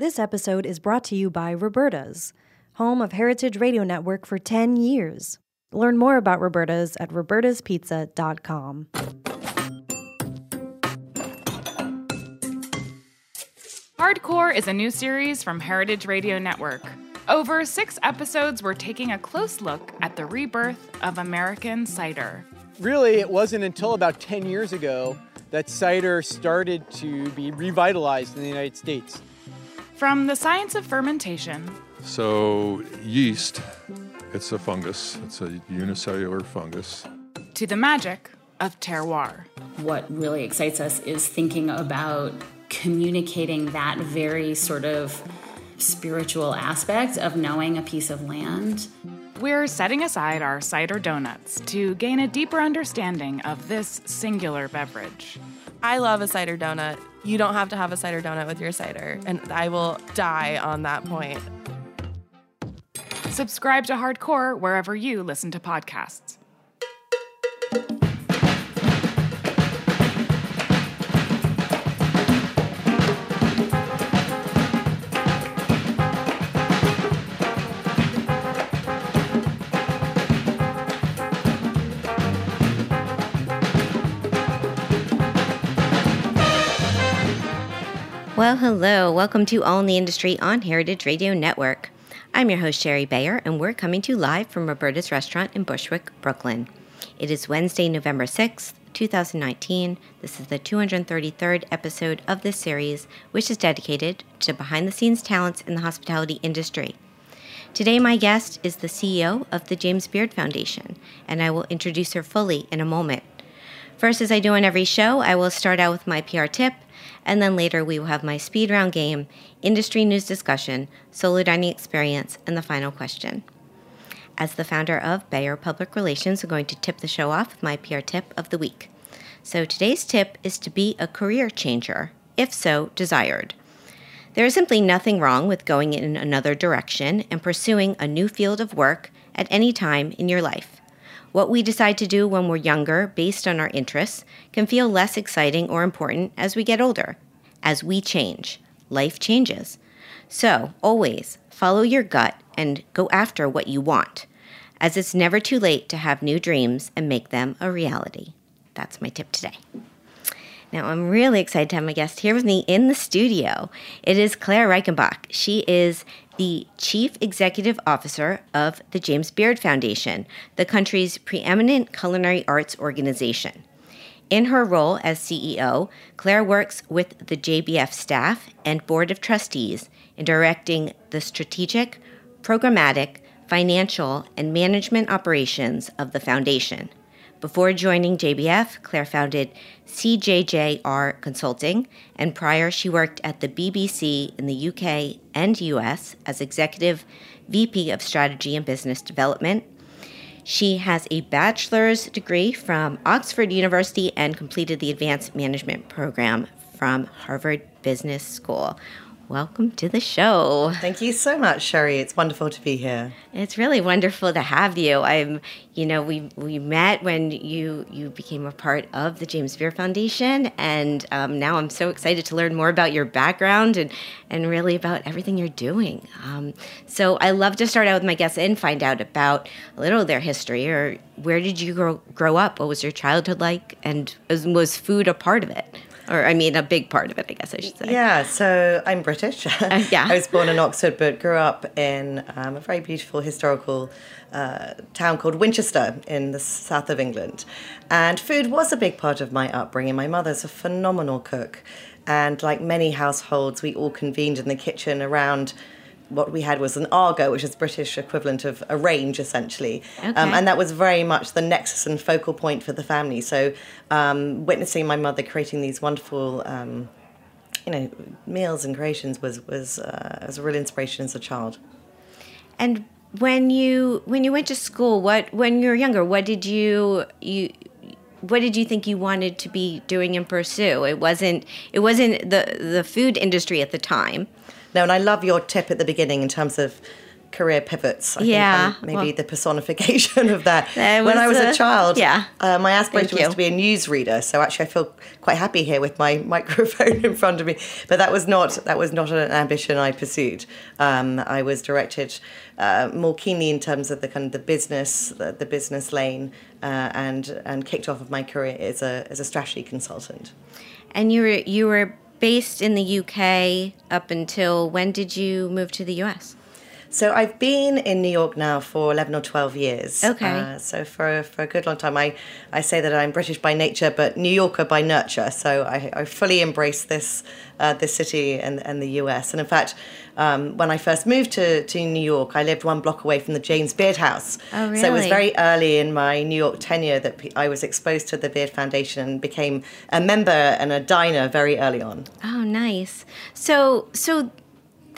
This episode is brought to you by Roberta's, home of Heritage Radio Network for 10 years. Learn more about Roberta's at robertaspizza.com. Hardcore is a new series from Heritage Radio Network. Over six episodes, we're taking a close look at the rebirth of American cider. Really, it wasn't until about 10 years ago that cider started to be revitalized in the United States. From the science of fermentation So, yeast, it's a fungus, it's a unicellular fungus. to the magic of terroir. What really excites us is thinking about communicating that very sort of spiritual aspect of knowing a piece of land. We're setting aside our cider donuts to gain a deeper understanding of this singular beverage. I love a cider donut. You don't have to have a cider donut with your cider, and I will die on that point. Subscribe to Hardcore wherever you listen to podcasts. Well, hello. Welcome to All in the Industry on Heritage Radio Network. I'm your host, Shari Bayer, and we're coming to you live from Roberta's Restaurant in Bushwick, Brooklyn. It is Wednesday, November 6th, 2019. This is the 233rd episode of this series, which is dedicated to behind the scenes talents in the hospitality industry. Today, my guest is the CEO of the James Beard Foundation, and I will introduce her fully in a moment. First, as I do on every show, I will start out with my PR tip, and then later we will have my speed round game, industry news discussion, solo dining experience, and the final question. As the founder of Bayer Public Relations, I'm going to tip the show off with my PR tip of the week. So today's tip is to be a career changer, if so desired. There is simply nothing wrong with going in another direction and pursuing a new field of work at any time in your life. What we decide to do when we're younger, based on our interests, can feel less exciting or important as we get older. As we change, life changes. So, always follow your gut and go after what you want, as it's never too late to have new dreams and make them a reality. That's my tip today. Now, I'm really excited to have my guest here with me in the studio. It is Clare Reichenbach. She is the Chief Executive Officer of the James Beard Foundation, the country's preeminent culinary arts organization. In her role as CEO, Clare works with the JBF staff and Board of Trustees in directing the strategic, programmatic, financial, and management operations of the foundation. Before joining JBF, Clare founded CJJR Consulting, and prior she worked at the BBC in the UK and US as Executive VP of Strategy and Business Development. She has a bachelor's degree from Oxford University and completed the Advanced Management Program from Harvard Business School. Welcome to the show. Thank you so much, Shari. It's wonderful to be here. It's really wonderful to have you. I'm, you know, we we met when you you became a part of the James Beard Foundation, and um, now I'm so excited to learn more about your background and and really about everything you're doing. Um, so I love to start out with my guests and find out about a little of their history or where did you grow grow up? What was your childhood like, and was, was food a part of it? Or I mean, a big part of it, I guess I should say. Yeah, so I'm British. yeah. I was born in Oxford, but grew up in um, a very beautiful historical uh, town called Winchester in the south of England. And food was a big part of my upbringing. My mother's a phenomenal cook. And like many households, we all convened in the kitchen around what we had was an Aga, which is British equivalent of a range, essentially, um, and that was very much the nexus and focal point for the family. So, um, witnessing my mother creating these wonderful, um, you know, meals and creations was was uh, was a real inspiration as a child. And when you when you went to school, what when you were younger, what did you you what did you think you wanted to be doing and pursue? It wasn't it wasn't the the food industry at the time. No, and I love your tip at the beginning in terms of career pivots. I Yeah, think maybe well- the personification of that. When I was was a a- child, yeah. uh, my aspiration was to be a newsreader. So actually, I feel quite happy here with my microphone in front of me. But that was not that was not an ambition I pursued. Um, I was directed uh, more keenly in terms of the kind of the business, the, the business lane, uh, and and kicked off of my career as a as a strategy consultant. And you were you were based in the UK up until when did you move to the US? So I've been in New York now for 11 or 12 years. Okay. Uh, so for, for a good long time, I, I say that I'm British by nature, but New Yorker by nurture. So I, I fully embrace this, uh, this city and, and the US. And in fact, um, when I first moved to, to New York, I lived one block away from the James Beard House. Oh, really? So it was very early in my New York tenure that I was exposed to the Beard Foundation and became a member and a diner very early on. Oh, nice. So, so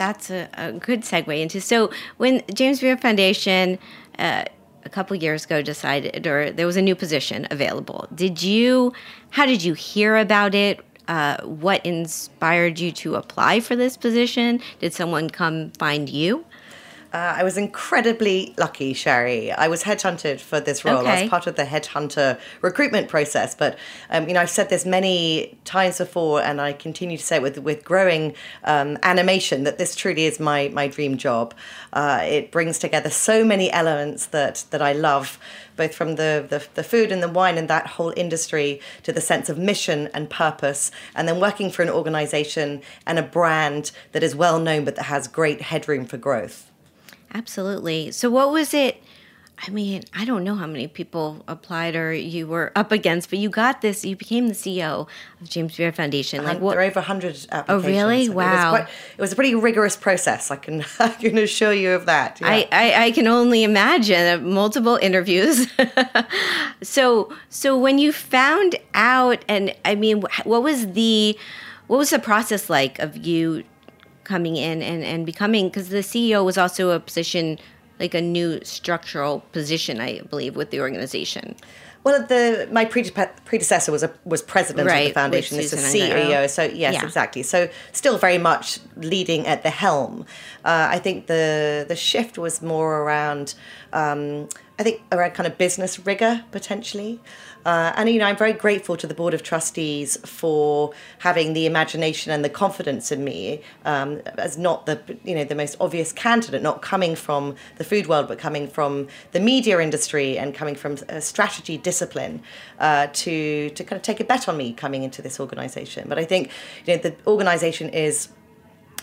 that's a, a good segue into. So, when James Beard Foundation uh, a couple years ago decided, or there was a new position available, did you? How did you hear about it? Uh, what inspired you to apply for this position? Did someone come find you? Uh, I was incredibly lucky, Shari. I was headhunted for this role. I was part of the headhunter recruitment process. But um, you know, I've said this many times before, and I continue to say it with with growing um, animation that this truly is my my dream job. Uh, it brings together so many elements that that I love, both from the, the the food and the wine and that whole industry to the sense of mission and purpose, and then working for an organization and a brand that is well known but that has great headroom for growth. Absolutely. So, what was it? I mean, I don't know how many people applied or you were up against, but you got this. You became the CEO of James Beard Foundation. Like, what? there are over 100 applications. Oh, really? It was, Wow. quite, it was a pretty rigorous process. I can I can assure you of that. yeah. I, I, I can only imagine uh, multiple interviews. so so when you found out, and I mean, what was the what was the process like of you coming in and and becoming? Because the CEO was also a position like a new structural position, I believe, with the organization. Well, the my prede- predecessor was a was president of the foundation. This is. CEO. So yes, Yeah. exactly. So still very much leading at the helm. Uh, I think the the shift was more around. Um, I think around kind of business rigor potentially. Uh, and you know, I'm very grateful to the board of trustees for having the imagination and the confidence in me um, as not the you know the most obvious candidate, not coming from the food world, but coming from the media industry and coming from a strategy discipline uh, to to kind of take a bet on me coming into this organisation. But I think you know the organisation is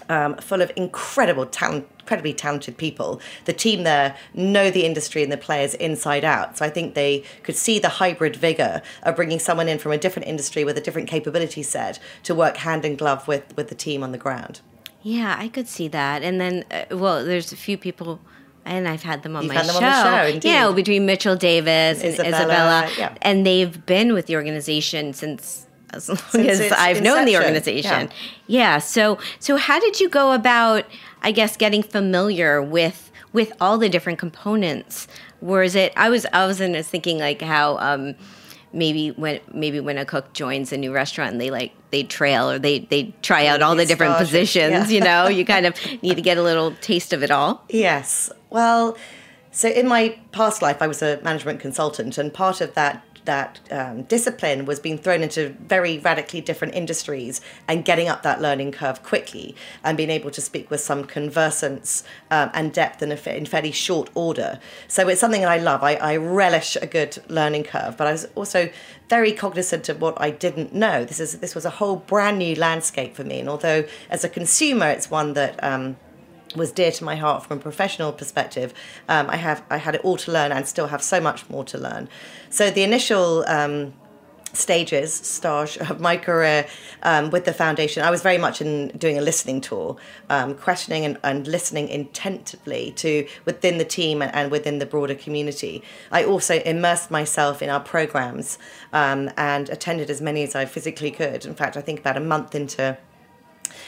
um, full of incredible talent, incredibly talented people. The team there know the industry and the players inside out. So I think they could see the hybrid vigor of bringing someone in from a different industry with a different capability set to work hand in glove with with the team on the ground. Yeah, I could see that. And then, uh, well, there's a few people, and I've had them on You've my had them show. on the show, indeed. Know, between Mitchell Davis and Isabella, Isabella, yeah. and they've been with the organization since as long Since as I've known the organization. Yeah. So, so how did you go about, I guess, getting familiar with with all the different components? Was it? I was, I was, in, was thinking like how. Um, Maybe when maybe when a cook joins a new restaurant and they like they trail or they they try out all the different positions, yeah. you know, you kind of need to get a little taste of it all. Yes. Well, so in my past life, I was a management consultant, and part of that that um, discipline was being thrown into very radically different industries and getting up that learning curve quickly and being able to speak with some conversance um, and depth in, a, in fairly short order. So it's something that I love. I, I relish a good learning curve, but I was also very cognizant of what I didn't know. This is this was a whole brand new landscape for me, and although as a consumer, it's one that um, was dear to my heart from a professional perspective. Um, I have I had it all to learn and still have so much more to learn. So the initial um, stages stage of my career um, with the foundation, I was very much in doing a listening tour, um, questioning and, and listening intensively to within the team and, and within the broader community. I also immersed myself in our programs um, and attended as many as I physically could. In fact, I think about a month into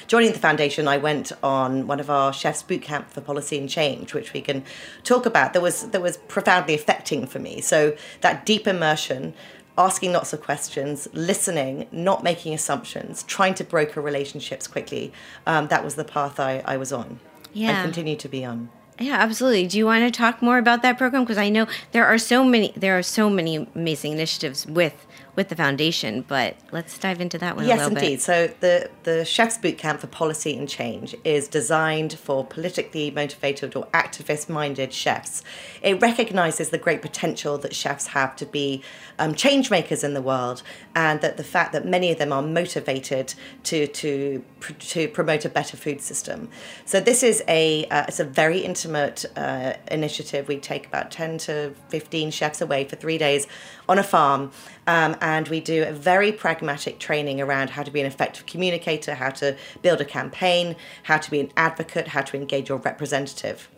joining the foundation, I went on one of our chefs boot camp for policy and change, which we can talk about. That was that was profoundly affecting for me. So that deep immersion, asking lots of questions, listening, not making assumptions, trying to broker relationships quickly. Um, that was the path I, I was on. Yeah. And continue to be on. Yeah, absolutely. Do you want to talk more about that program? Because I know there are so many there are so many amazing initiatives with with the foundation, but let's dive into that one yes, a little indeed. bit. So the the Chefs Bootcamp for Policy and Change is designed for politically motivated or activist-minded chefs. It recognises the great potential that chefs have to be um, change makers in the world, and that the fact that many of them are motivated to to to promote a better food system. So this is a uh, it's a very intimate uh, initiative. We take about ten to fifteen chefs away for three days on a farm. Um, and we do a very pragmatic training around how to be an effective communicator, how to build a campaign, how to be an advocate, how to engage your representative.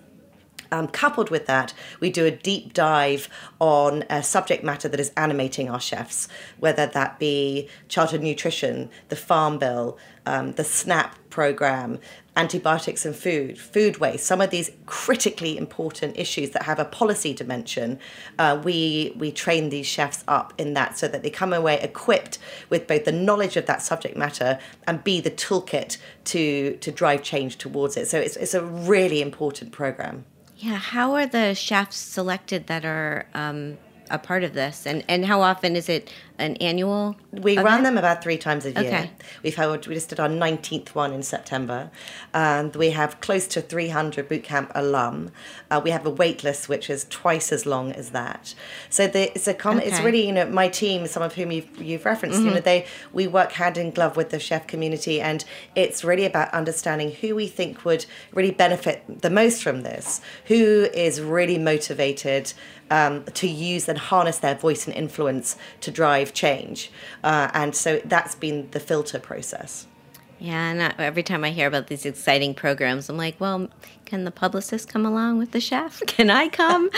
Um, coupled with that, we do a deep dive on a subject matter that is animating our chefs, whether that be childhood nutrition, the Farm Bill, um, the SNAP program, antibiotics and food, food waste, some of these critically important issues that have a policy dimension. Uh, we we train these chefs up in that so that they come away equipped with both the knowledge of that subject matter and be the toolkit to to drive change towards it. So it's it's a really important program. Yeah, how are the chefs selected that are um, a part of this, and and how often is it an annual? We event? run them about three times a year. Okay. We've had we just did our nineteenth one in September, and we have close to three hundred bootcamp alum. Uh, we have a wait list which is twice as long as that. So the, it's a com- it's really you know my team, some of whom you've you've referenced. You know they we work hand in glove with the chef community, and it's really about understanding who we think would really benefit the most from this, who is really motivated um, to use and harness their voice and influence to drive change. Uh, and so that's been the filter process. Yeah, and every time I hear about these exciting programs, I'm like, well, can the publicist come along with the chef? Can I come?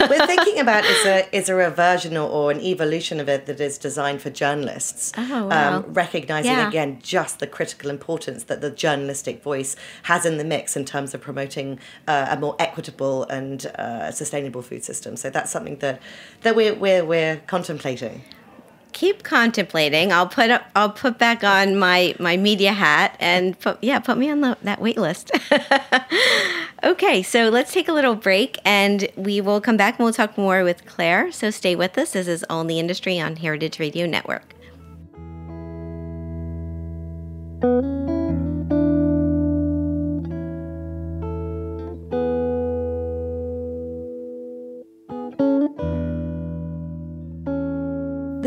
We're thinking about is a is a reversion or, an evolution of it that is designed for journalists. Oh, wow. um, recognizing Yeah. again just the critical importance that the journalistic voice has in the mix in terms of promoting uh, a more equitable and uh, sustainable food system. So that's something that that we're we're, we're contemplating. Keep contemplating. I'll put up, I'll put back on my my media hat and put yeah, put me on the, that wait list. okay, so let's take a little break and we will come back and we'll talk more with Clare. So stay with us. This is All in the Industry on Heritage Radio Network.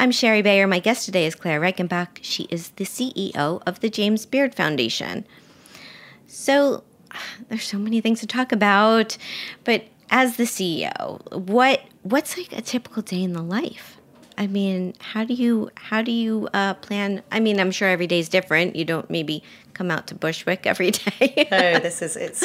I'm Shari Bayer. My guest today is Clare Reichenbach. She is the CEO of the James Beard Foundation. So, there's so many things to talk about, but as the CEO, what what's like a typical day in the life? I mean, how do you how do you uh, plan? I mean, I'm sure every day is different. You don't maybe come out to Bushwick every day. No, this is it's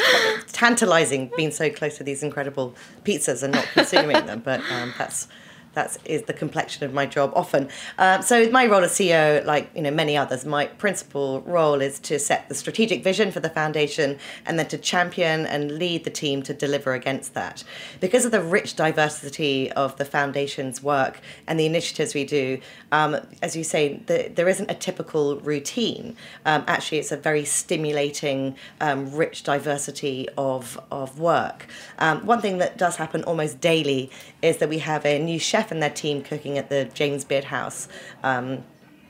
tantalizing being so close to these incredible pizzas and not consuming them, but um, that's that is the complexion of my job often. Um, so my role as CEO, like you know many others, my principal role is to set the strategic vision for the foundation and then to champion and lead the team to deliver against that. Because of the rich diversity of the foundation's work and the initiatives we do, um, as you say, the, there isn't a typical routine. Um, actually, it's a very stimulating, um, rich diversity of of work. Um, one thing that does happen almost daily is that we have a new chef and their team cooking at the James Beard House. Um,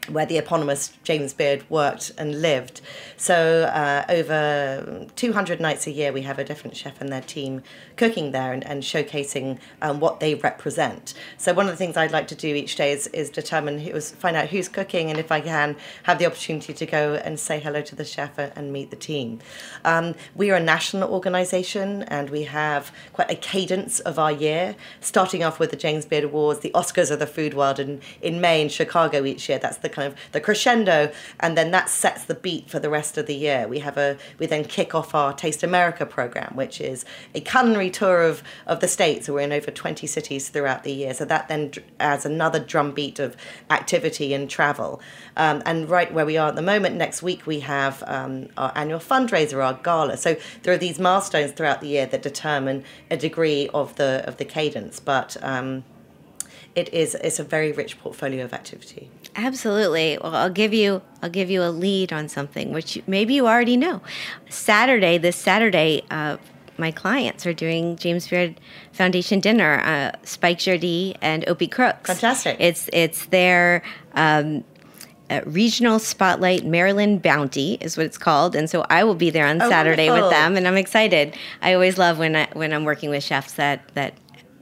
where the eponymous James Beard worked and lived. So, uh, over 200 nights a year, we have a different chef and their team cooking there and, and showcasing um, what they represent. So, one of the things I'd like to do each day is, is determine who's, find out who's cooking, and if I can, have the opportunity to go and say hello to the chef and meet the team. Um, we are a national organisation and we have quite a cadence of our year, starting off with the James Beard Awards, the Oscars of the food world, and in May in Chicago each year. That's the kind of the crescendo, and then that sets the beat for the rest of the year. We have a we then kick off our Taste America program, which is a culinary tour of of the states. So We're in over twenty cities throughout the year, so that then adds another drumbeat of activity and travel. Um, and right where we are at the moment, next week we have um, our annual fundraiser, our gala. So there are these milestones throughout the year that determine a degree of the of the cadence, but. Um, it is it's a very rich portfolio of activity. Absolutely. Well, I'll give you I'll give you a lead on something which maybe you already know. Saturday, this Saturday, uh, my clients are doing James Beard Foundation dinner. Uh, Spike Gjerde and Opie Crooks. Fantastic. It's it's their. Um, uh, regional spotlight Maryland Bounty is what it's called, and so I will be there on Oh, Saturday wonderful. with them, and I'm excited. I always love when I when I'm working with chefs that that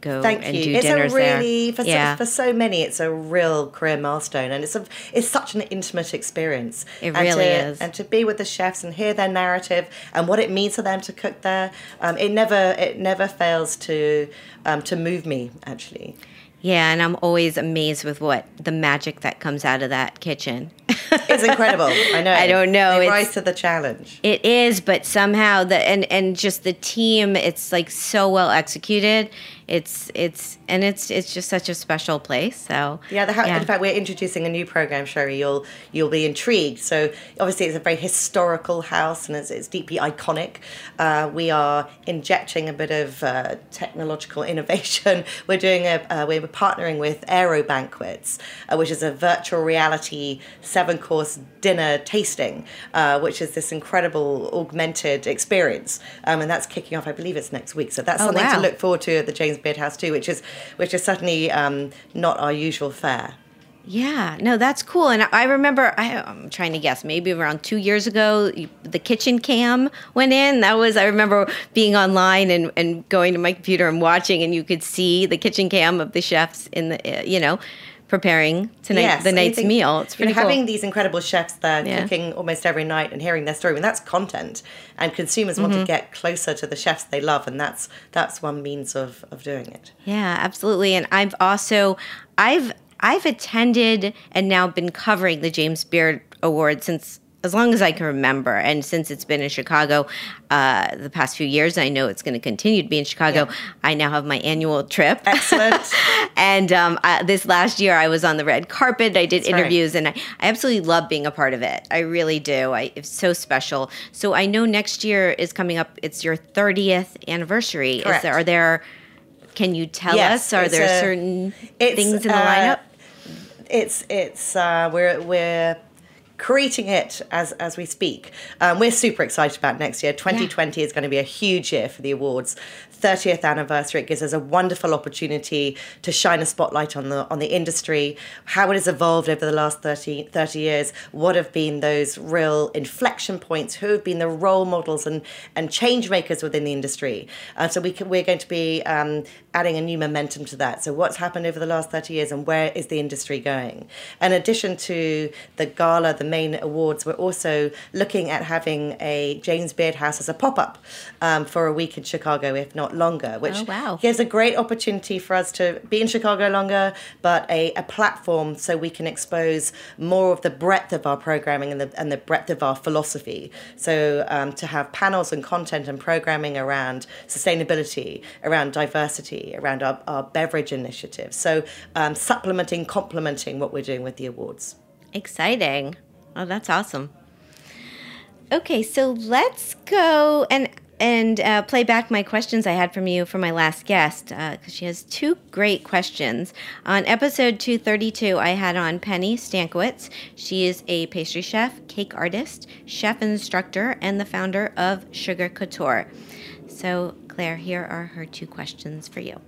go Thank and you. do It's a really there. for yeah. so, for so many, it's a real career milestone, and it's a it's such an intimate experience. It and really to, is. And to be with the chefs and hear their narrative and what it means for them to cook there, um, it never it never fails to um, to move me actually. Yeah, and I'm always amazed with what the magic that comes out of that kitchen. It's incredible. I know. I don't know, They it's- rise to the challenge. It is, but somehow the and and just the team, it's like so well executed. It's it's and it's it's just such a special place. So Yeah, the, in fact, we're introducing a new program, Shari. You'll you'll be intrigued. So obviously, it's a very historical house and it's, it's deeply iconic. Uh, we are injecting a bit of uh, technological innovation. We're doing a uh, we're partnering with Aerobanquets, uh, which is a virtual reality seven course dinner tasting, uh, which is this incredible augmented experience, um, and that's kicking off. I believe it's next week. So that's Oh, something wow. to look forward to at the James Beard House too, which is which is certainly um, not our usual fare. Yeah, no, that's cool. And I remember, I, I'm trying to guess, maybe around two years ago, the kitchen cam went in. That was, I remember being online and, and going to my computer and watching, and you could see the kitchen cam of the chefs in the, uh, you know, preparing tonight Yes, the night's think, meal. It's you know, pretty cool. having these incredible chefs there Yeah. cooking almost every night and hearing their story. I mean, that's content, and consumers want Mm-hmm. to get closer to the chefs they love, and that's that's one means of of doing it. Yeah, absolutely. And I've also I've I've attended and now been covering the James Beard Award since as long as I can remember, and since it's been in Chicago uh, the past few years, I know it's going to continue to be in Chicago. I now have my annual trip. Excellent. and um, I, this last year, I was on the red carpet. I did right. interviews, and I, I absolutely love being a part of it. I really do. I, it's so special. So I know next year is coming up. It's your 30th anniversary. Is Correct. there, are there? Can you tell Yes, us? Are there a- certain things in the uh, lineup? It's it's uh, we're we're creating it as as we speak. Um, we're super excited about next year. 2020 is going to be a huge year for the awards. 30th anniversary. It gives us a wonderful opportunity to shine a spotlight on the on the industry, how it has evolved over the last 30, 30 years. What have been those real inflection points? Who have been the role models and and change makers within the industry? Uh, so we can, we're going to be um, adding a new momentum to that. So what's happened over the last 30 years and where is the industry going? In addition to the gala, the main awards, we're also looking at having a James Beard House as a pop-up um, for a week in Chicago, if not longer, which Oh, wow. gives a great opportunity for us to be in Chicago longer, but a, a platform so we can expose more of the breadth of our programming and the, and the breadth of our philosophy. So um, to have panels and content and programming around sustainability, around diversity, around our, our beverage initiatives. So um, supplementing, complementing what we're doing with the awards. Exciting. Oh, that's awesome. Okay, so let's go and and uh, play back my questions I had from you from my last guest because she has two great questions. On episode 232, I had on Penny Stankiewicz. She is a pastry chef, cake artist, chef instructor, and the founder of Sugar Couture. So, Clare, here are her two questions for you.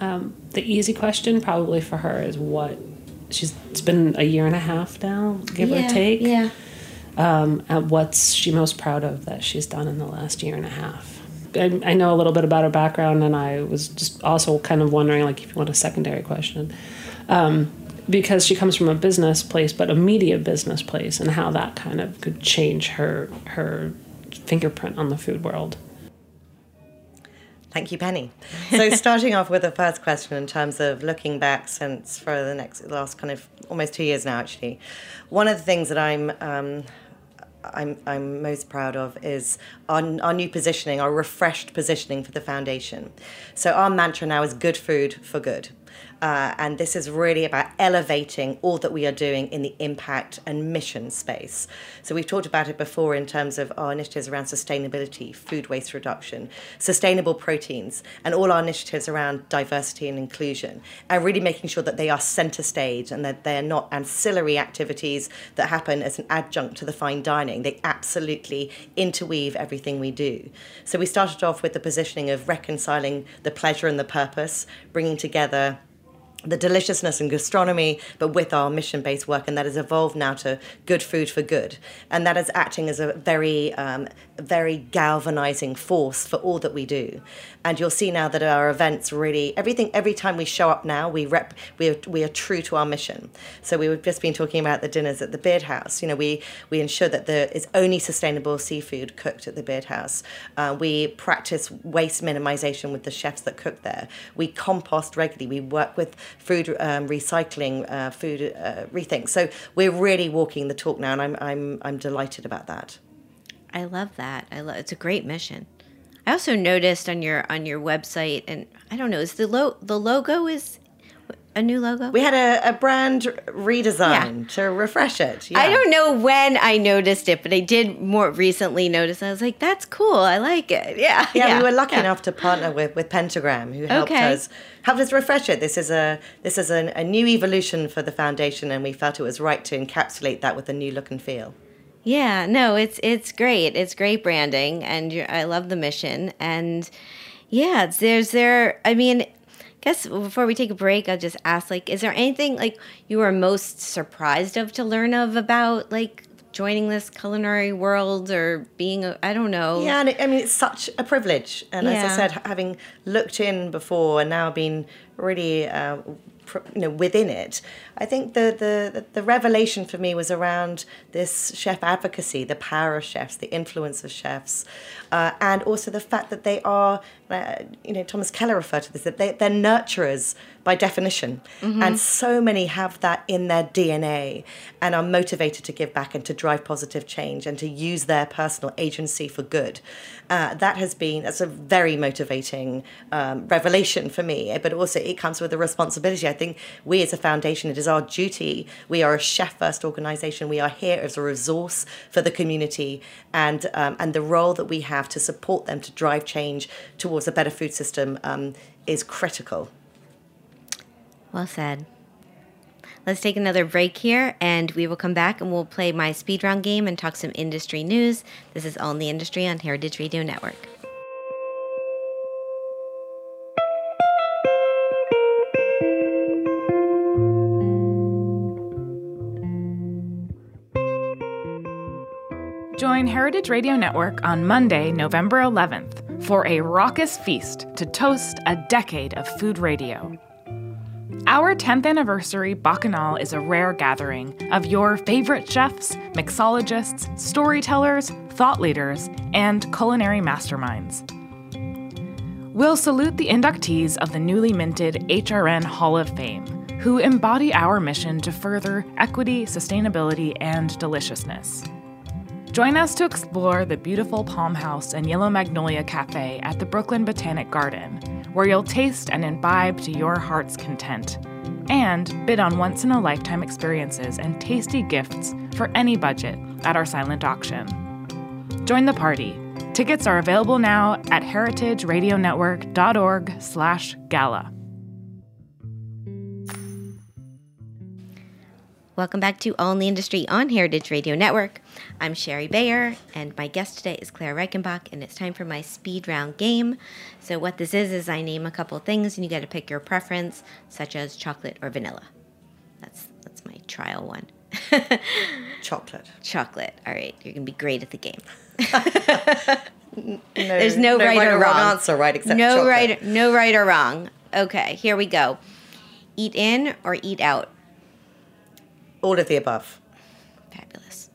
Um, the easy question probably for her is what she's it's been a year and a half now, give or take. Yeah. Um, and what's she most proud of that she's done in the last year and a half? I, I know a little bit about her background, and I was just also kind of wondering, like, if you want a secondary question, um, because she comes from a business place, but a media business place, and how that kind of could change her her fingerprint on the food world. Thank you, Penny. So, starting off with the first question in terms of looking back since for the next last kind of almost two years now, actually, one of the things that I'm um, I'm, I'm most proud of is our, our new positioning, our refreshed positioning for the foundation. So our mantra now is good food for good. Uh, and this is really about elevating all that we are doing in the impact and mission space. So we've talked about it before in terms of our initiatives around sustainability, food waste reduction, sustainable proteins, and all our initiatives around diversity and inclusion, and really making sure that they are center stage and that they're not ancillary activities that happen as an adjunct to the fine dining. They absolutely interweave everything we do. So we started off with the positioning of reconciling the pleasure and the purpose, bringing together the deliciousness and gastronomy, but with our mission based work, and that has evolved now to good food for good. And that is acting as a very, um, very galvanizing force for all that we do. And you'll see now that our events really, everything, every time we show up now, we rep, we are, we are true to our mission. So we have just been talking about the dinners at the Beard House. You know, we, we ensure that there is only sustainable seafood cooked at the Beard House. Uh, we practice waste minimization with the chefs that cook there. We compost regularly. We work with food um, recycling, uh, food uh, rethink. So we're really walking the talk now, and I'm I'm I'm delighted about that. I love that. I love it's a great mission. I also noticed on your on your website, and I don't know, is the lo- the logo is a new logo? We had a, a brand redesign to refresh it. I don't know when I noticed it, but I did more recently notice. I was like, "That's cool. I like it." Yeah, Yeah, we were lucky yeah. enough to partner with, with Pentagram, who helped Okay. us helped us refresh it. This is a this is a, a new evolution for the foundation, and we felt it was right to encapsulate that with a new look and feel. Yeah, no, it's it's great. It's great branding, and I love the mission. And yeah, there's there. I mean, guess before we take a break, I'll just ask like, is there anything like you were most surprised of to learn of about like joining this culinary world or being a I don't know. Yeah, and it, I mean it's such a privilege. And as I said, having looked in before and now been really, uh, you know, within it, I think the, the the revelation for me was around this chef advocacy, the power of chefs, the influence of chefs, uh, and also the fact that they are, uh, you know, Thomas Keller referred to this that they, they're nurturers by definition, and so many have that in their DNA and are motivated to give back and to drive positive change and to use their personal agency for good. Uh, that has been that's a very motivating um, revelation for me, but also it comes with a responsibility. I think we as a foundation, it is our duty. We are a chef first organization. We are here as a resource for the community and um, and the role that we have to support them to drive change towards a better food system um, is critical. Well said. Let's take another break here and we will come back and we'll play my speed round game and talk some industry news. This is All in the Industry on Heritage Radio Network. Join Heritage Radio Network on Monday, November 11th for a raucous feast to toast a decade of food radio. Our 10th anniversary Bacchanal is a rare gathering of your favorite chefs, mixologists, storytellers, thought leaders, and culinary masterminds. We'll salute the inductees of the newly minted HRN Hall of Fame, who embody our mission to further equity, sustainability, and deliciousness. Join us to explore the beautiful Palm House and Yellow Magnolia Cafe at the Brooklyn Botanic Garden, where you'll taste and imbibe to your heart's content, and bid on once in a lifetime experiences and tasty gifts for any budget at our silent auction. Join the party. Tickets are available now at heritageradionetwork.org/gala. Welcome back to All in the Industry on Heritage Radio Network. I'm Shari Bayer, and my guest today is Clare Reichenbach, and it's time for my speed round game. So, what this is, is I name a couple things, and you got to pick your preference, such as chocolate or vanilla. That's, that's my trial one. Chocolate. chocolate. All right, you're going to be great at the game. No, There's no, right, or wrong answer, right? Except no chocolate. right, no right or wrong. Okay, here we go. Eat in or eat out. All of the above. Fabulous.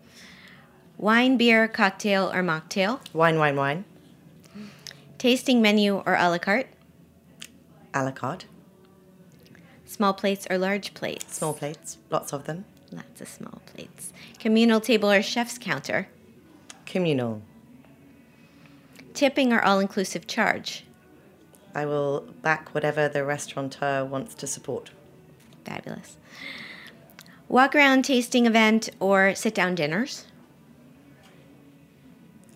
Wine, beer, cocktail, or mocktail. Wine, wine, wine. Tasting menu or a la carte. A la carte. Small plates or large plates. Small plates. Lots of them. Lots of small plates. Communal table or chef's counter. Communal. Tipping or all inclusive charge. I will back whatever the restaurateur wants to support. Fabulous. Walk around tasting event or sit down dinners.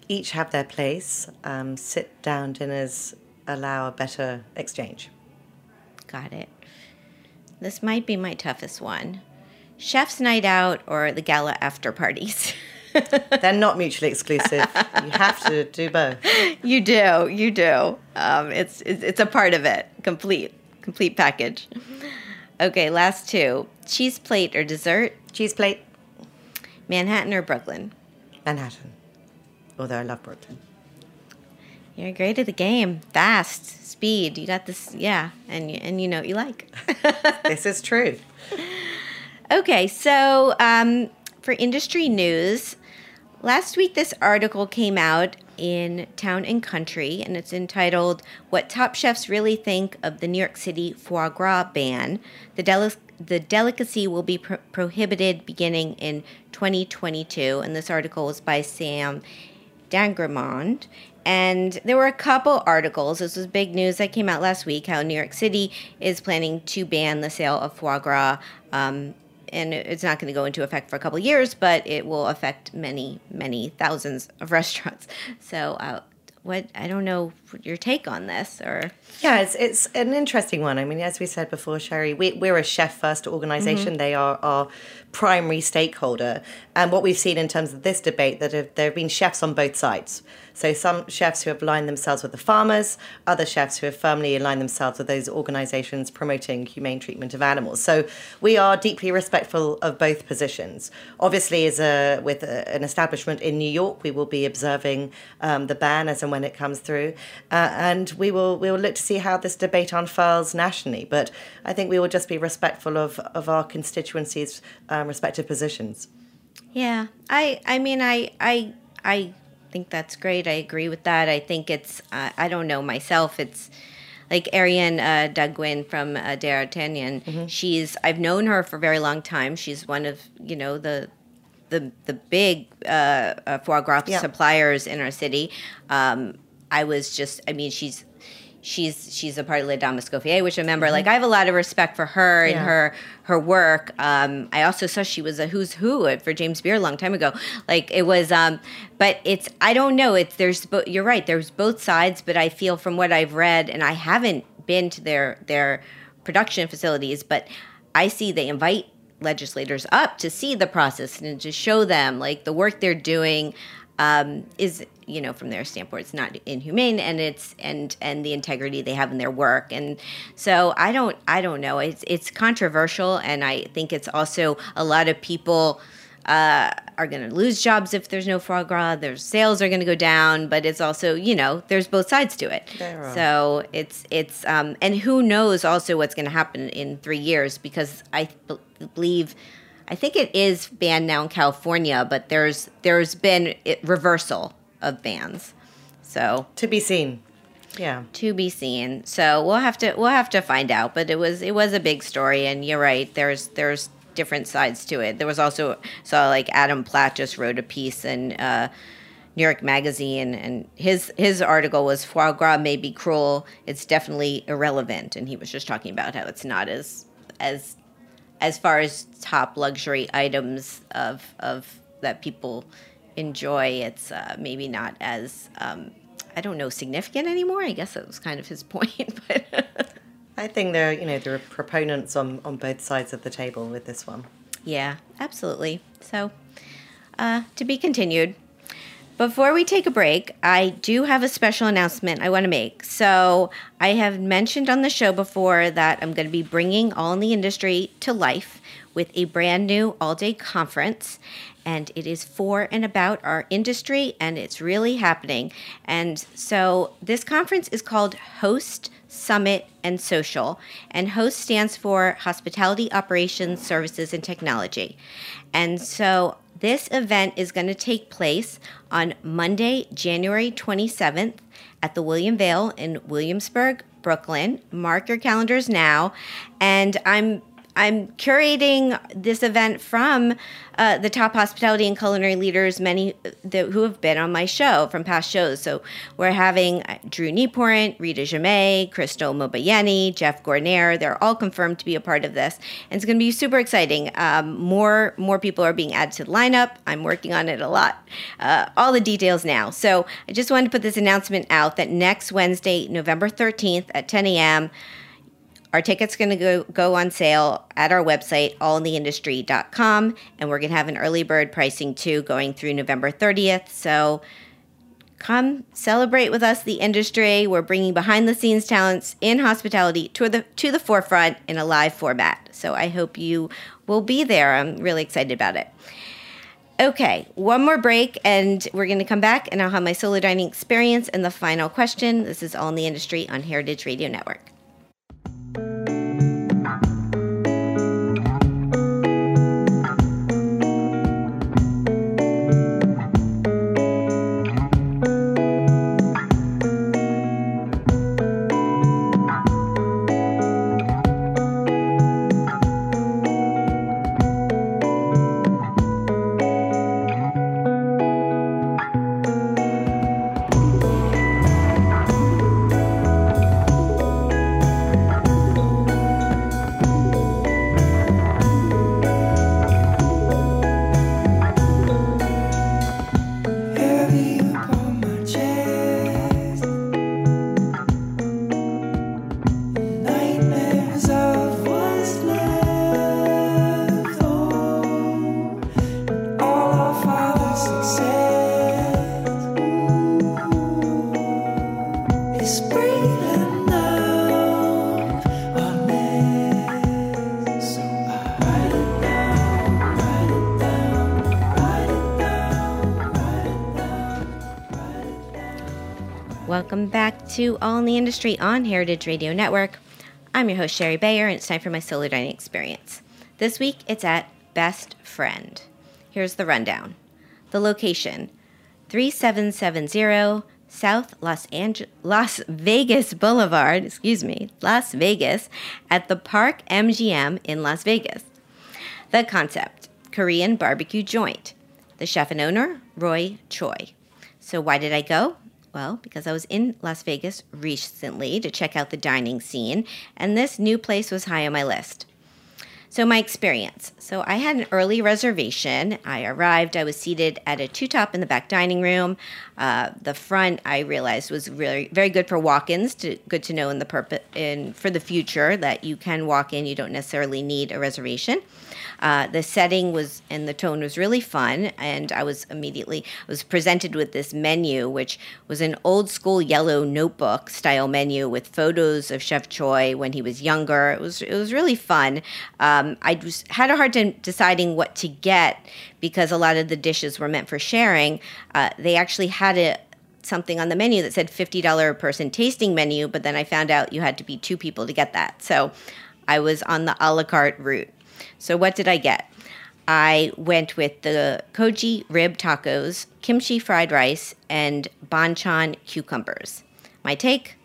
Each have their place. Um, sit down dinners allow a better exchange. Got it. This might be my toughest one. Chef's night out or the gala after parties. They're not mutually exclusive. you have to do both. you do, you do. Um, it's, it's it's a part of it. Complete, complete package. Okay, last two: cheese plate or dessert. Cheese plate. Manhattan or Brooklyn. Manhattan. Although I love Brooklyn. You're great at the game. Fast, speed. You got this. Yeah, and you, and you know what you like. this is true. Okay, so um, for industry news, last week this article came out in Town and Country, and it's entitled "What Top Chefs Really Think of the New York City Foie Gras Ban." The the delicacy will be pro- prohibited beginning in 2022, and this article was by Sam Dangremond. And there were a couple articles. This was big news that came out last week how New York City is planning to ban the sale of foie gras. Um, and it's not going to go into effect for a couple years, but it will affect many, many thousands of restaurants. So, uh, what I don't know your take on this, or Yeah, it's, it's an interesting one. I mean, as we said before, Shari, we, we're a chef first organization. They are our primary stakeholder. And what we've seen in terms of this debate, that have, there have been chefs on both sides. So some chefs who have aligned themselves with the farmers, other chefs who have firmly aligned themselves with those organizations promoting humane treatment of animals. So we are deeply respectful of both positions. Obviously, as a with a, an establishment in New York, we will be observing um, the ban as and when it comes through, uh, and we will we will look to see how this debate unfurls nationally. But I think we will just be respectful of of our constituencies' um, respective positions. Yeah, I I mean I I I think that's great. I agree with that. I think it's uh, I don't know myself. It's like Ariane uh, Daguin from uh, D'Artagnan. She's I've known her for a very long time. She's one of you know the the the big uh, uh, foie gras Yeah. suppliers in our city. Um, I was just I mean she's. She's she's a part of Les Dames Escoffier, which I remember. Like I have a lot of respect for her and her her work. Um, I also saw she was a who's who for James Beard a long time ago. Like it was, um, but it's I don't know. It's there's you're right. There's both sides, but I feel from what I've read, and I haven't been to their their production facilities, but I see they invite legislators up to see the process and to show them like the work they're doing um, is you know from their standpoint it's not inhumane and it's and and the integrity they have in their work and so i don't i don't know it's it's controversial and i think it's also a lot of people uh, are going to lose jobs if there's no foie gras. Their sales are going to go down, but it's also you know there's both sides to it. So it's it's um, and who knows also what's going to happen in three years because I b- believe. I think it is banned now in California, but there's there's been it, reversal of bands. So To be seen. Yeah. to be seen. So we'll have to we'll have to find out. But it was it was a big story, and you're right. There's there's different sides to it. There was also saw like Adam Platt just wrote a piece in uh, New York Magazine, and his his article was foie gras may be cruel. It's definitely irrelevant, and he was just talking about how it's not as as as far as top luxury items of of that people enjoy. It's uh, maybe not as um, I don't know significant anymore. I guess that was kind of his point, but. I think there, you know, there are proponents on, on both sides of the table with this one. Yeah, absolutely. So, uh, to be continued. Before we take a break, I do have a special announcement I want to make. So, I have mentioned on the show before that I'm going to be bringing All in the Industry to life with a brand new all day conference. And it is for and about our industry, and it's really happening. And so, this conference is called Host Summit and Social. And HOST stands for Hospitality Operations, Services, and Technology. And so this event is going to take place on Monday, January 27th at the William Vale in Williamsburg, Brooklyn. Mark your calendars now. And I'm I'm curating this event from uh, the top hospitality and culinary leaders, many that, who have been on my show from past shows. So we're having uh, Drew Nieporent, Rita Jammet, Crystal Mobayeni, Jeff Gordinier. They're all confirmed to be a part of this, and it's going to be super exciting. Um, more more people are being added to the lineup. I'm working on it a lot. Uh, all the details now. So I just wanted to put this announcement out that next Wednesday, November 13th at 10 a.m. Our ticket's going to go, go on sale at our website, allintheindustry.com, and we're going to have an early bird pricing too going through November 30th. So come celebrate with us the industry. We're bringing behind the scenes talents in hospitality to the to the forefront in a live format. So I hope you will be there. I'm really excited about it. Okay, one more break, and we're going to come back, and I'll have my solo dining experience and the final question. This is All in the Industry on Heritage Radio Network. To All in the Industry on Heritage Radio Network. I'm your host, Shari Bayer, and it's time for my solo dining experience. This week, it's at Best Friend. Here's the rundown the location 3770 South Los, Ange- Las Vegas Boulevard, excuse me, Las Vegas, at the Park MGM in Las Vegas. The concept Korean barbecue joint. The chef and owner, Roy Choi. So, why did I go? Well, because I was in Las Vegas recently to check out the dining scene, and this new place was high on my list. So, my experience. So, I had an early reservation. I arrived, I was seated at a two top in the back dining room. Uh, the front, I realized, was really very good for walk ins, to, good to know in the purpose, in, for the future that you can walk in, you don't necessarily need a reservation. Uh, the setting was and the tone was really fun, and I was immediately was presented with this menu, which was an old school yellow notebook style menu with photos of Chef Choi when he was younger. It was it was really fun. Um, I was, had a hard time deciding what to get because a lot of the dishes were meant for sharing. Uh, they actually had a something on the menu that said $50 a person tasting menu, but then I found out you had to be two people to get that. So I was on the a la carte route. So, what did I get? I went with the Kogi rib tacos, kimchi fried rice, and banchan cucumbers. My take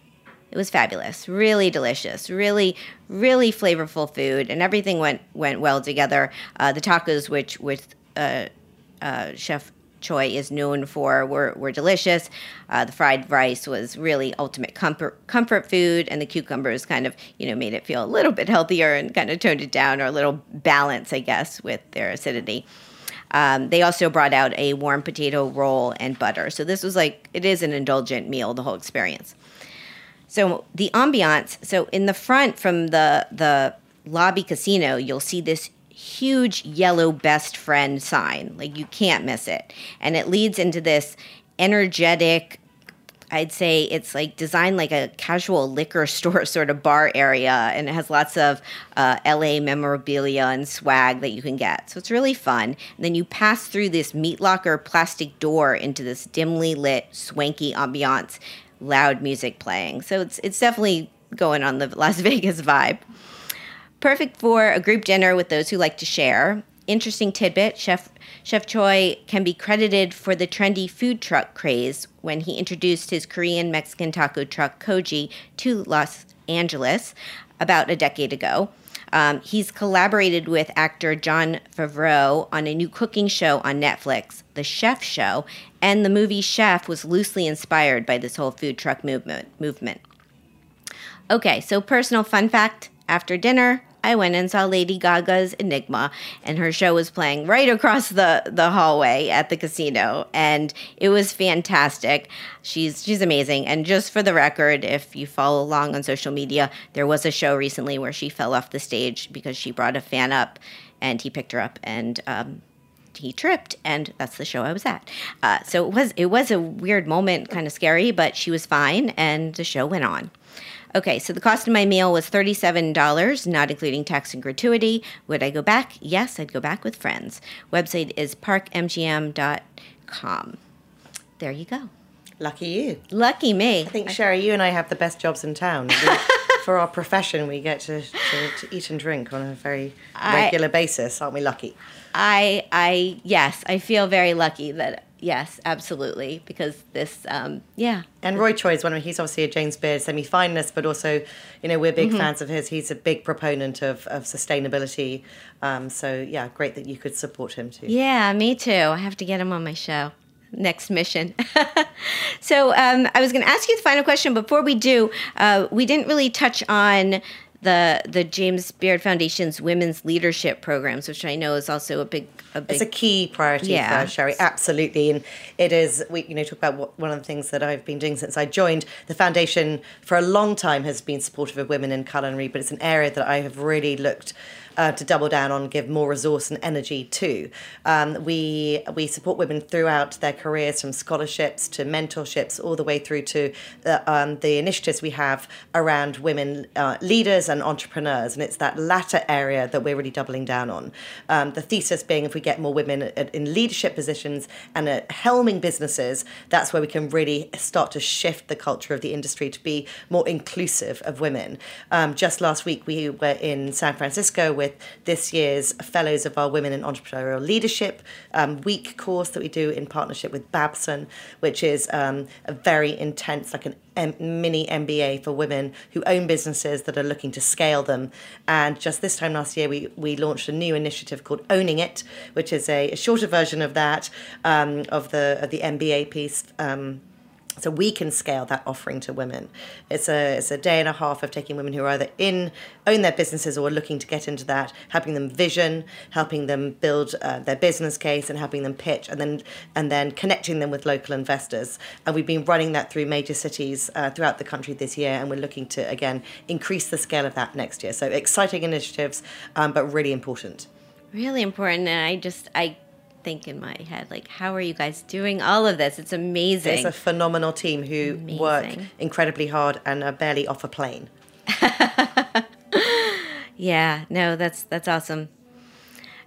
It was fabulous, really delicious, really, really flavorful food, and everything went went well together. Uh, the tacos, which with uh, uh, Chef Choi is known for were, were delicious. Uh, the fried rice was really ultimate comfort comfort food, and the cucumbers kind of you know made it feel a little bit healthier and kind of toned it down or a little balance, I guess, with their acidity. Um, they also brought out a warm potato roll and butter. So this was like it is an indulgent meal, the whole experience. So the ambiance. So in the front from the the lobby casino, you'll see this huge yellow best friend sign. Like you can't miss it. And it leads into this energetic I'd say it's like designed like a casual liquor store sort of bar area, and it has lots of uh, LA memorabilia and swag that you can get. So it's really fun. And then you pass through this meat locker plastic door into this dimly lit, swanky ambiance, loud music playing. So it's it's definitely going on the Las Vegas vibe. Perfect for a group dinner with those who like to share. Interesting tidbit Chef, Chef Choi can be credited for the trendy food truck craze when he introduced his Korean Mexican taco truck Kogi to Los Angeles about a decade ago. Um, he's collaborated with actor Jon Favreau on a new cooking show on Netflix, The Chef Show, and the movie Chef was loosely inspired by this whole food truck movement. movement. Okay, so personal fun fact after dinner, I went and saw Lady Gaga's Enigma, and her show was playing right across the, the hallway at the casino, and it was fantastic. She's she's amazing. And just for the record, if you follow along on social media, there was a show recently where she fell off the stage because she brought a fan up, and he picked her up and. Um, he tripped, and that's the show I was at. Uh, so it was it was a weird moment, kind of scary, but she was fine, and the show went on. Okay, so the cost of my meal was $37, not including tax and gratuity. Would I go back? Yes, I'd go back with friends. Website is parkmgm.com. There you go. Lucky you. Lucky me. I think, Shari, you and I have the best jobs in town. For our profession, we get to, to, to, eat and drink on a very regular I, basis. Aren't we lucky? I, I, yes, I feel very lucky that yes, absolutely. Because this, um, yeah. And Roy Choi is one of he's obviously a James Beard semi-finalist, but also, you know, we're big mm-hmm. fans of his. He's a big proponent of, of sustainability. Um, so yeah, great that you could support him too. Yeah, me too. I have to get him on my show. Next mission. so um, I was going to ask you the final question. Before we do, uh, we didn't really touch on the the James Beard Foundation's women's leadership programs, which I know is also a big a big. It's a key priority yeah. for Shari, absolutely, and it is. We you know talk about what, one of the things that I've been doing since I joined the foundation for a long time has been supportive of women in culinary, but it's an area that I have really looked uh, to double down on, give more resource and energy to. Um, we we support women throughout their careers, from scholarships to mentorships, all the way through to the, um, the initiatives we have around women uh, leaders and entrepreneurs. And it's that latter area that we're really doubling down on. Um, the thesis being, if we get more women in leadership positions and at helming businesses, that's where we can really start to shift the culture of the industry to be more inclusive of women. Um, just last week, we were in San Francisco with this year's Fellows of our Women in Entrepreneurial Leadership um, week course that we do in partnership with Babson, which is um, a very intense, like an M- mini MBA for women who own businesses that are looking to scale them. And just this time last year, we, we launched a new initiative called Owning It, which is a, a shorter version of that, um, of the of the MBA piece. Um, so we can scale that offering to women. It's a it's a day and a half of taking women who are either in own their businesses or are looking to get into that, helping them vision, helping them build uh, their business case, and helping them pitch, and then and then connecting them with local investors. And we've been running that through major cities uh, throughout the country this year, and we're looking to again increase the scale of that next year. So exciting initiatives, um, but really important. Really important, and I just I think in my head, like, how are you guys doing all of this? It's amazing. It's a phenomenal team who amazing. work incredibly hard and are barely off a plane. yeah, no, that's that's awesome.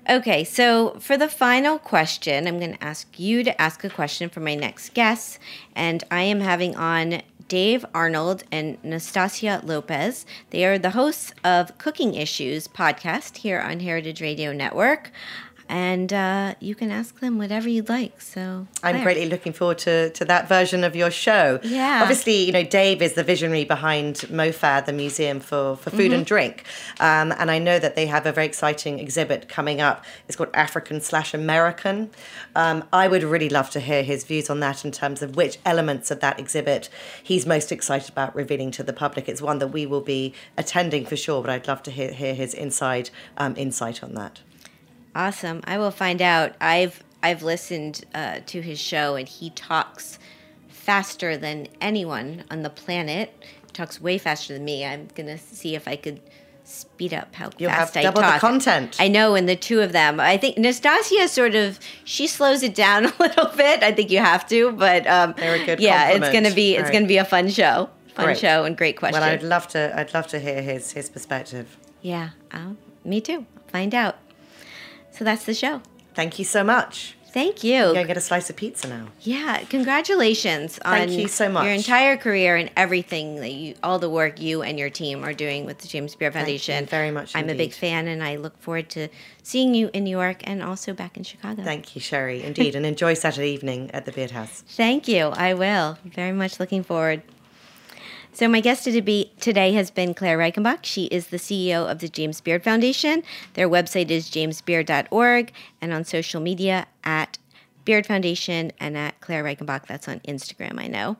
Okay, so for the final question, I'm going to ask you to ask a question for my next guest, and I am having on Dave Arnold and Nastasia Lopez. They are the hosts of Cooking Issues podcast here on Heritage Radio Network. And uh, you can ask them whatever you'd like. So I'm greatly looking forward to, to that version of your show. Yeah. Obviously, you know, Dave is the visionary behind MoFad, the Museum for, for Food and Drink. Um, and I know that they have a very exciting exhibit coming up. It's called African slash American. Um, I would really love to hear his views on that in terms of which elements of that exhibit he's most excited about revealing to the public. It's one that we will be attending for sure, but I'd love to hear, hear his inside um, insight on that. Awesome. I will find out. I've I've listened uh, to his show, and he talks faster than anyone on the planet. He talks way faster than me. I'm gonna see if I could speed up how You'll fast have I double the content. I know, and the two of them. I think Nastasia sort of she slows it down a little bit. I think you have to, but um, yeah, it's gonna be it's Right. gonna be a fun show, fun Great. show, and great questions. Well, I'd love to. I'd love to hear his his perspective. yeah, um, me too. Find out. So that's the show. Thank you so much. Thank you. Gonna get a slice of pizza now. Yeah, congratulations Thank on you so much. your entire career and everything that you, all the work you and your team are doing with the James Beard Foundation. Thank you very much I'm a big fan, and I look forward to seeing you in New York and also back in Chicago. Thank you, Shari. Indeed, and enjoy Saturday evening at the Beard House. Thank you. I will. Very much looking forward. So my guest today has been Clare Reichenbach. She is the CEO of the James Beard Foundation. Their website is jamesbeard.org and on social media at Beard Foundation and at Clare Reichenbach. That's on Instagram, I know.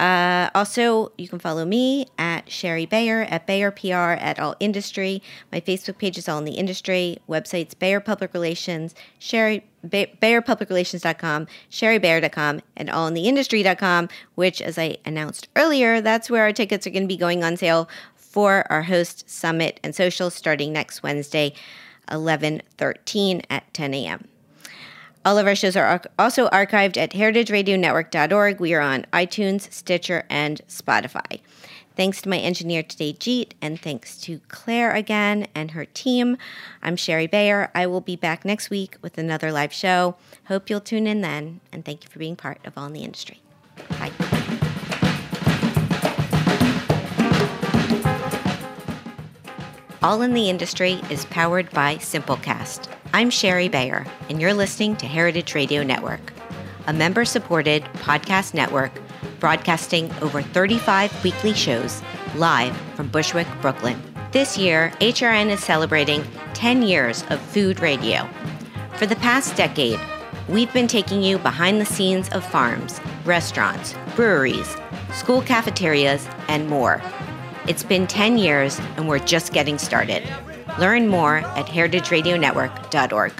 Uh, also, you can follow me at Shari Bayer at Bayer PR at All Industry. My Facebook page is All in the Industry. Websites Bayer Public Relations, Shari ba- BayerPublicRelations.com, ShariBayer.com, and AllInTheIndustry.com. Which, as I announced earlier, that's where our tickets are going to be going on sale for our host summit and social starting next Wednesday, eleven thirteen at ten a.m. All of our shows are also archived at heritageradionetwork.org. We are on iTunes, Stitcher, and Spotify. Thanks to my engineer today, Jeet, and thanks to Clare again and her team. I'm Shari Bayer. I will be back next week with another live show. Hope you'll tune in then, and thank you for being part of All in the Industry. Bye. All in the Industry is powered by Simplecast. I'm Shari Bayer, and you're listening to Heritage Radio Network, a member supported podcast network broadcasting over 35 weekly shows live from Bushwick, Brooklyn. This year, HRN is celebrating 10 years of food radio. For the past decade, we've been taking you behind the scenes of farms, restaurants, breweries, school cafeterias, and more. It's been 10 years, and we're just getting started. Learn more at heritageradionetwork.org.